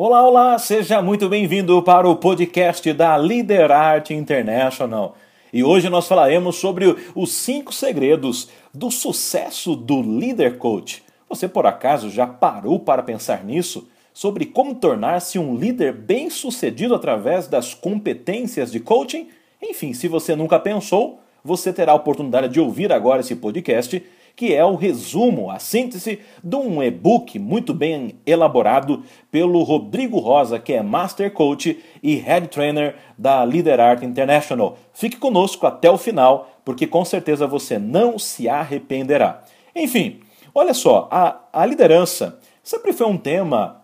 Olá, olá, seja muito bem-vindo para o podcast da Leader Art International. E hoje nós falaremos sobre os cinco segredos do sucesso do Leader Coach. Você por acaso já parou para pensar nisso? Sobre como tornar-se um líder bem-sucedido através das competências de coaching? Enfim, se você nunca pensou, você terá a oportunidade de ouvir agora esse podcast que é o resumo, a síntese de um e-book muito bem elaborado pelo Rodrigo Rosa, que é Master Coach e Head Trainer da Leader Art International. Fique conosco até o final, porque com certeza você não se arrependerá. Enfim, olha só, a, a liderança sempre foi um tema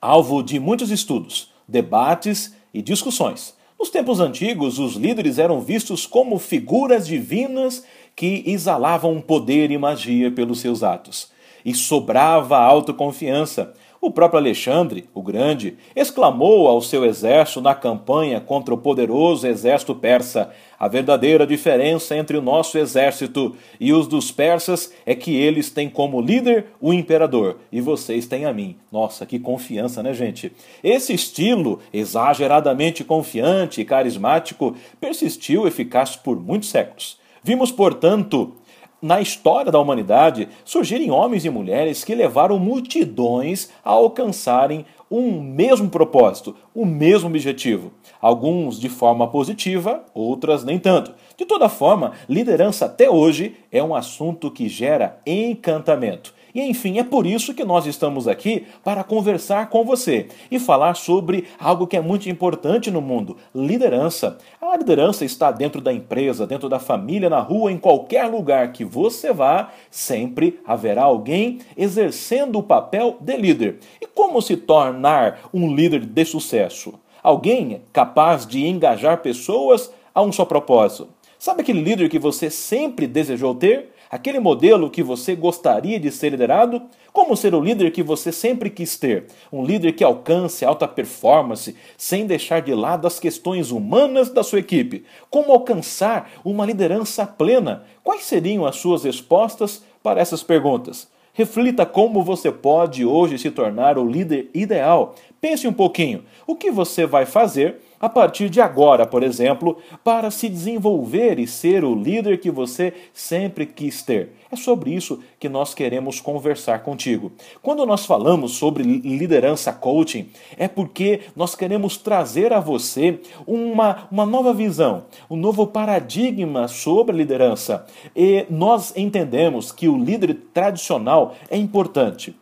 alvo de muitos estudos, debates e discussões. Nos tempos antigos, os líderes eram vistos como figuras divinas que exalavam poder e magia pelos seus atos. E sobrava autoconfiança. O próprio Alexandre, o Grande, exclamou ao seu exército na campanha contra o poderoso exército persa: A verdadeira diferença entre o nosso exército e os dos persas é que eles têm como líder o imperador e vocês têm a mim. Nossa, que confiança, né, gente? Esse estilo, exageradamente confiante e carismático, persistiu eficaz por muitos séculos. Vimos, portanto, na história da humanidade surgirem homens e mulheres que levaram multidões a alcançarem um mesmo propósito, o mesmo objetivo. Alguns de forma positiva, outras nem tanto. De toda forma, liderança até hoje é um assunto que gera encantamento. E enfim, é por isso que nós estamos aqui para conversar com você e falar sobre algo que é muito importante no mundo: liderança. A liderança está dentro da empresa, dentro da família, na rua, em qualquer lugar que você vá, sempre haverá alguém exercendo o papel de líder. E como se tornar um líder de sucesso? Alguém capaz de engajar pessoas a um só propósito. Sabe aquele líder que você sempre desejou ter? Aquele modelo que você gostaria de ser liderado? Como ser o líder que você sempre quis ter? Um líder que alcance alta performance sem deixar de lado as questões humanas da sua equipe? Como alcançar uma liderança plena? Quais seriam as suas respostas para essas perguntas? Reflita como você pode hoje se tornar o líder ideal. Pense um pouquinho. O que você vai fazer a partir de agora, por exemplo, para se desenvolver e ser o líder que você sempre quis ter? É sobre isso que nós queremos conversar contigo. Quando nós falamos sobre liderança coaching, é porque nós queremos trazer a você uma, uma nova visão, um novo paradigma sobre liderança. E nós entendemos que o líder tradicional é importante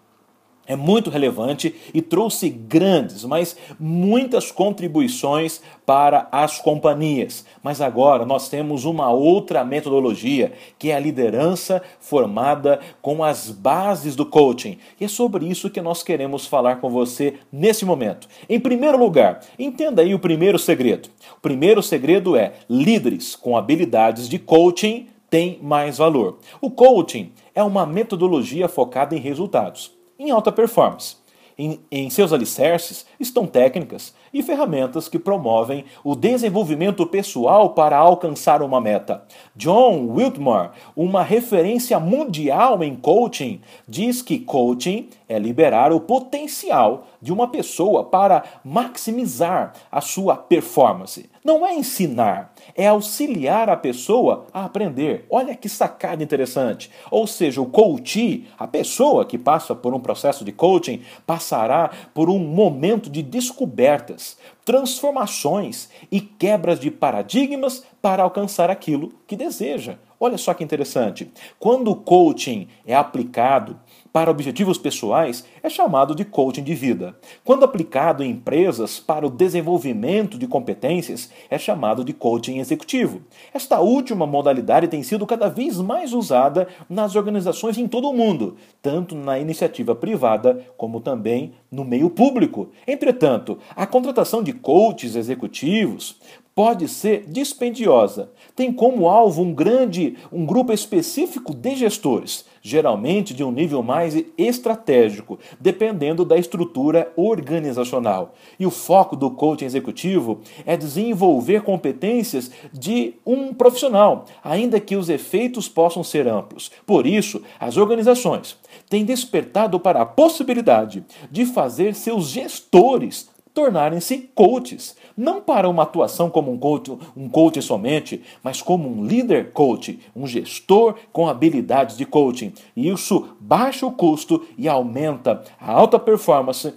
é muito relevante e trouxe grandes, mas muitas contribuições para as companhias. Mas agora nós temos uma outra metodologia, que é a liderança formada com as bases do coaching. E é sobre isso que nós queremos falar com você nesse momento. Em primeiro lugar, entenda aí o primeiro segredo. O primeiro segredo é: líderes com habilidades de coaching têm mais valor. O coaching é uma metodologia focada em resultados em alta performance. Em, em, seus alicerces estão técnicas e ferramentas que promovem o desenvolvimento pessoal para alcançar uma meta. John Wiltmore, uma referência mundial em coaching, diz que coaching é liberar o potencial de uma pessoa para maximizar a sua performance. Não é ensinar, é auxiliar a pessoa a aprender. Olha que sacada interessante. Ou seja, o coach, a pessoa que passa por um processo de coaching, passará por um momento de descobertas, transformações e quebras de paradigmas para alcançar aquilo que deseja. Olha só que interessante. Quando o coaching é aplicado para objetivos pessoais, é chamado de coaching de vida. Quando aplicado em empresas para o desenvolvimento de competências, é chamado de coaching executivo. Esta última modalidade tem sido cada vez mais usada nas organizações em todo o mundo, tanto na iniciativa privada como também no meio público. Entretanto, a contratação de coaches executivos pode ser dispendiosa. Tem como alvo um grande, um grupo específico de gestores. geralmente de um nível mais estratégico, dependendo da estrutura organizacional. E o foco do coaching executivo é desenvolver competências de um profissional, ainda que os efeitos possam ser amplos. Por isso, as organizações têm despertado para a possibilidade de fazer seus gestores tornarem-se coaches, não para uma atuação como um coach, um coach somente, mas como um líder coach, um gestor com habilidades de coaching. E isso baixa o custo e aumenta a alta performance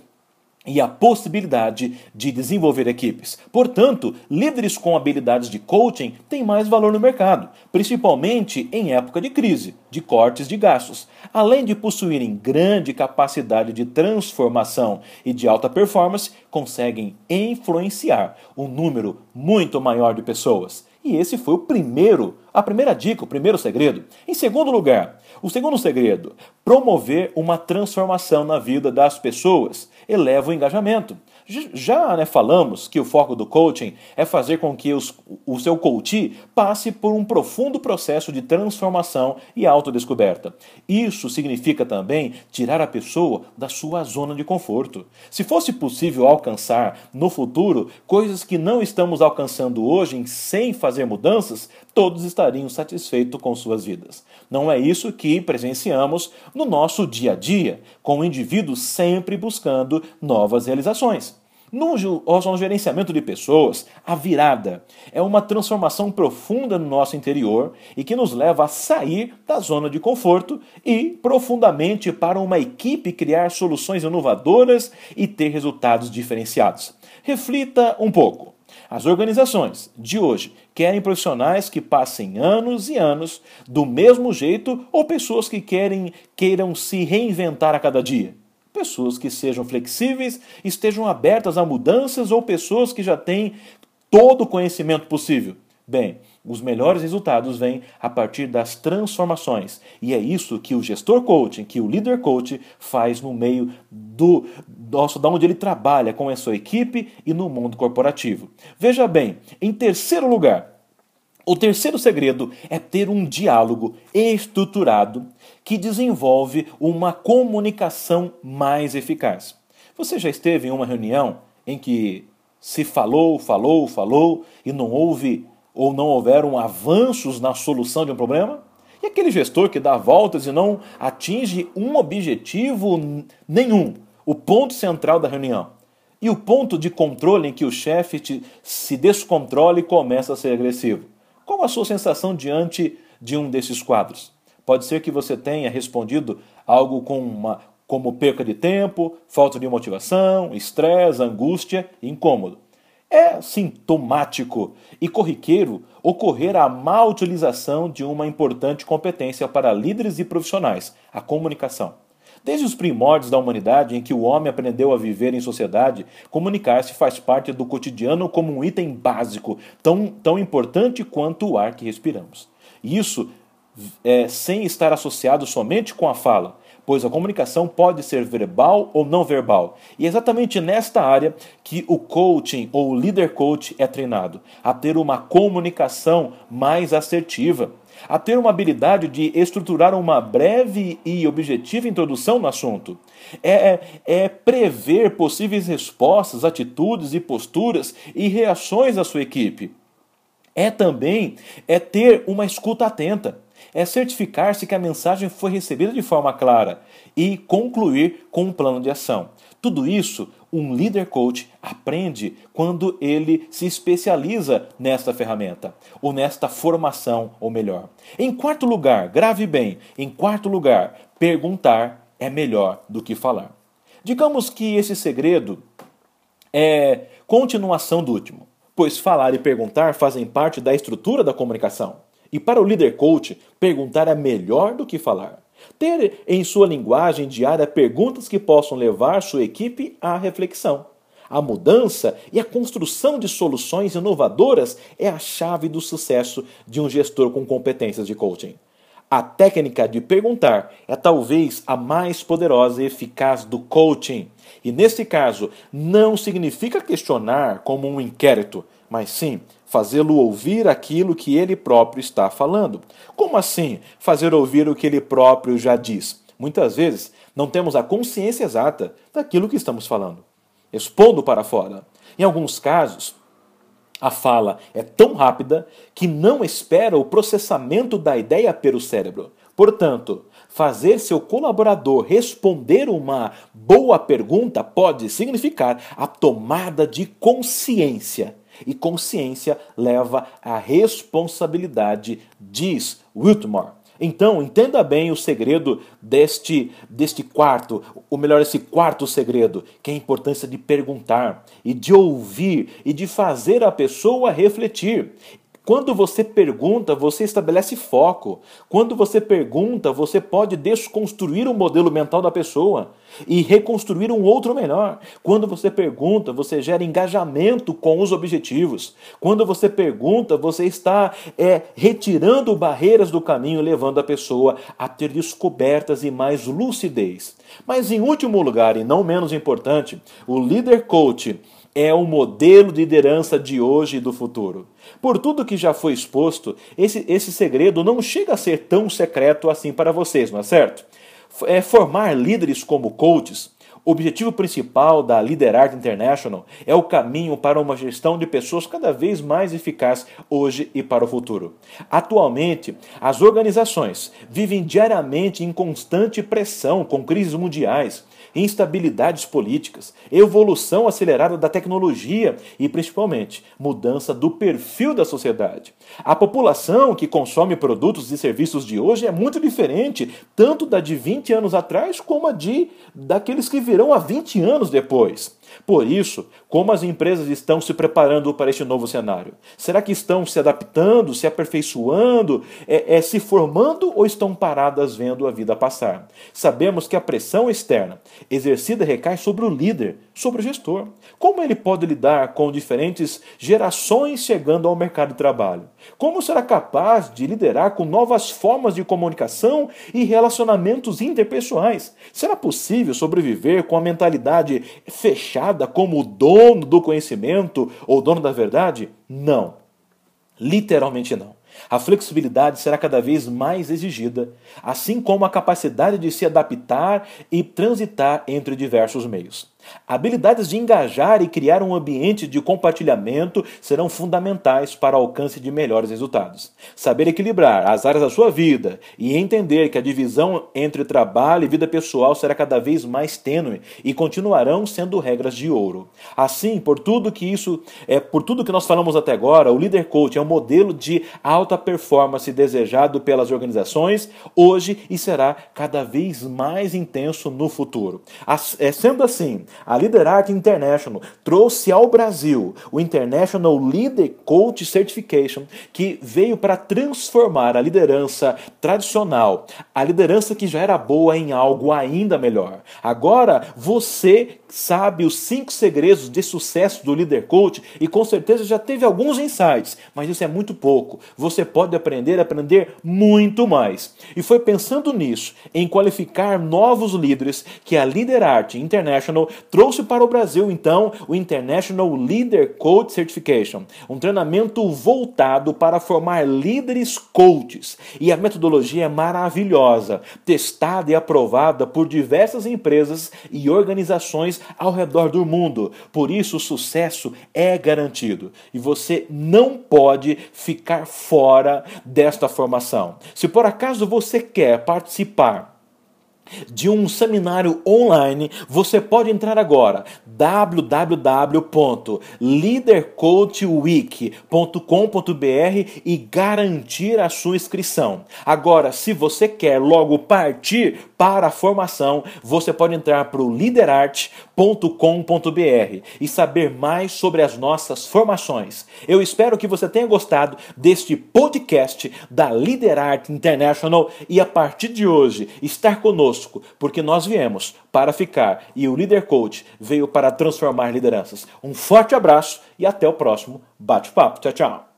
e a possibilidade de desenvolver equipes. Portanto, líderes com habilidades de coaching têm mais valor no mercado, principalmente em época de crise, de cortes de gastos, além de possuírem grande capacidade de transformação e de alta performance, conseguem influenciar um número muito maior de pessoas. E esse foi o primeiro, a primeira dica, o primeiro segredo. Em segundo lugar, o segundo segredo, promover uma transformação na vida das pessoas, eleva o engajamento. Já né, falamos que o foco do coaching é fazer com que os, o seu coach passe por um profundo processo de transformação e autodescoberta. Isso significa também tirar a pessoa da sua zona de conforto. Se fosse possível alcançar no futuro coisas que não estamos alcançando hoje sem fazer mudanças, todos estariam satisfeitos com suas vidas. Não é isso que presenciamos no nosso dia a dia, com o indivíduo sempre buscando novas realizações. No, no gerenciamento de pessoas, a virada é uma transformação profunda no nosso interior e que nos leva a sair da zona de conforto e profundamente para uma equipe criar soluções inovadoras e ter resultados diferenciados. Reflita um pouco. As organizações de hoje querem profissionais que passem anos e anos do mesmo jeito ou pessoas que querem queiram se reinventar a cada dia? Pessoas que sejam flexíveis, estejam abertas a mudanças ou pessoas que já têm todo o conhecimento possível. Bem, os melhores resultados vêm a partir das transformações. E é isso que o gestor coaching, que o líder coach faz no meio do nosso da onde ele trabalha com a sua equipe e no mundo corporativo. Veja bem, em terceiro lugar, o terceiro segredo é ter um diálogo estruturado que desenvolve uma comunicação mais eficaz. Você já esteve em uma reunião em que se falou, falou, falou e não houve ou não houveram avanços na solução de um problema? E aquele gestor que dá voltas e não atinge um objetivo nenhum, o ponto central da reunião. E o ponto de controle em que o chefe se descontrola e começa a ser agressivo. Qual a sua sensação diante de um desses quadros? Pode ser que você tenha respondido algo com uma, como perca de tempo, falta de motivação, estresse, angústia incômodo. É sintomático e corriqueiro ocorrer a má utilização de uma importante competência para líderes e profissionais, a comunicação. Desde os primórdios da humanidade, em que o homem aprendeu a viver em sociedade, comunicar-se faz parte do cotidiano como um item básico, tão, tão importante quanto o ar que respiramos. Isso é, sem estar associado somente com a fala, pois a comunicação pode ser verbal ou não verbal. E é exatamente nesta área que o coaching ou o líder coach é treinado, a ter uma comunicação mais assertiva a ter uma habilidade de estruturar uma breve e objetiva introdução no assunto. É, é, é prever possíveis respostas, atitudes e posturas e reações da sua equipe. É também é ter uma escuta atenta. É certificar-se que a mensagem foi recebida de forma clara e concluir com um plano de ação. Tudo isso um líder coach aprende quando ele se especializa nesta ferramenta, ou nesta formação, ou melhor. Em quarto lugar, grave bem, em quarto lugar, perguntar é melhor do que falar. Digamos que esse segredo é continuação do último, pois falar e perguntar fazem parte da estrutura da comunicação. E para o líder coach, perguntar é melhor do que falar. Ter em sua linguagem diária perguntas que possam levar sua equipe à reflexão. A mudança e a construção de soluções inovadoras é a chave do sucesso de um gestor com competências de coaching. A técnica de perguntar é talvez a mais poderosa e eficaz do coaching. E nesse caso, não significa questionar como um inquérito, mas sim fazê-lo ouvir aquilo que ele próprio está falando. Como assim fazer ouvir o que ele próprio já diz? Muitas vezes não temos a consciência exata daquilo que estamos falando. Expondo para fora. Em alguns casos, a fala é tão rápida que não espera o processamento da ideia pelo cérebro. Portanto, fazer seu colaborador responder uma boa pergunta pode significar a tomada de consciência. E consciência leva à responsabilidade, diz Whitmore. Então, entenda bem o segredo deste, deste quarto, ou melhor, esse quarto segredo, que é a importância de perguntar e de ouvir e de fazer a pessoa refletir. Quando você pergunta, você estabelece foco. Quando você pergunta, você pode desconstruir o modelo mental da pessoa e reconstruir um outro melhor. Quando você pergunta, você gera engajamento com os objetivos. Quando você pergunta, você está é, retirando barreiras do caminho, levando a pessoa a ter descobertas e mais lucidez. Mas, em último lugar, e não menos importante, o líder coach é o modelo de liderança de hoje e do futuro. Por tudo que já foi exposto, esse, esse segredo não chega a ser tão secreto assim para vocês, não é certo? É formar líderes como coaches o objetivo principal da Liderart International é o caminho para uma gestão de pessoas cada vez mais eficaz hoje e para o futuro. Atualmente, as organizações vivem diariamente em constante pressão com crises mundiais, instabilidades políticas, evolução acelerada da tecnologia e, principalmente, mudança do perfil da sociedade. A população que consome produtos e serviços de hoje é muito diferente, tanto da de 20 anos atrás como a de daqueles que virão há 20 anos depois. Por isso, como as empresas estão se preparando para este novo cenário? Será que estão se adaptando, se aperfeiçoando, é, é, se formando ou estão paradas vendo a vida passar? Sabemos que a pressão externa exercida recai sobre o líder, sobre o gestor. Como ele pode lidar com diferentes gerações chegando ao mercado de trabalho? Como será capaz de liderar com novas formas de comunicação e relacionamentos interpessoais? Será possível sobreviver com a mentalidade fechada como o dono do conhecimento ou dono da verdade? Não. Literalmente não. A flexibilidade será cada vez mais exigida, assim como a capacidade de se adaptar e transitar entre diversos meios. Habilidades de engajar e criar um ambiente de compartilhamento serão fundamentais para o alcance de melhores resultados. Saber equilibrar as áreas da sua vida e entender que a divisão entre trabalho e vida pessoal será cada vez mais tênue e continuarão sendo regras de ouro. Assim, por tudo que isso é, por tudo que nós falamos até agora, o líder coach é um modelo de alta performance desejado pelas organizações hoje e será cada vez mais intenso no futuro. É, sendo assim, a Liderart International trouxe ao Brasil o International Leader Coach Certification, que veio para transformar a liderança tradicional, a liderança que já era boa, em algo ainda melhor. Agora você sabe os cinco segredos de sucesso do líder coach e com certeza já teve alguns insights, mas isso é muito pouco. Você pode aprender, aprender muito mais. E foi pensando nisso, em qualificar novos líderes, que a Liderart International trouxe para o Brasil então o International Leader Coach Certification, um treinamento voltado para formar líderes coaches. E a metodologia é maravilhosa, testada e aprovada por diversas empresas e organizações ao redor do mundo. Por isso, o sucesso é garantido e você não pode ficar fora desta formação. Se por acaso você quer participar de um seminário online, você pode entrar agora www.leadercoachweek.com.br e garantir a sua inscrição. Agora, se você quer logo partir para a formação, você pode entrar para o liderarte.com.br e saber mais sobre as nossas formações. Eu espero que você tenha gostado deste podcast da Liderarte International e a partir de hoje estar conosco, porque nós viemos para ficar e o Líder Coach veio para transformar lideranças. Um forte abraço e até o próximo bate-papo. Tchau, tchau.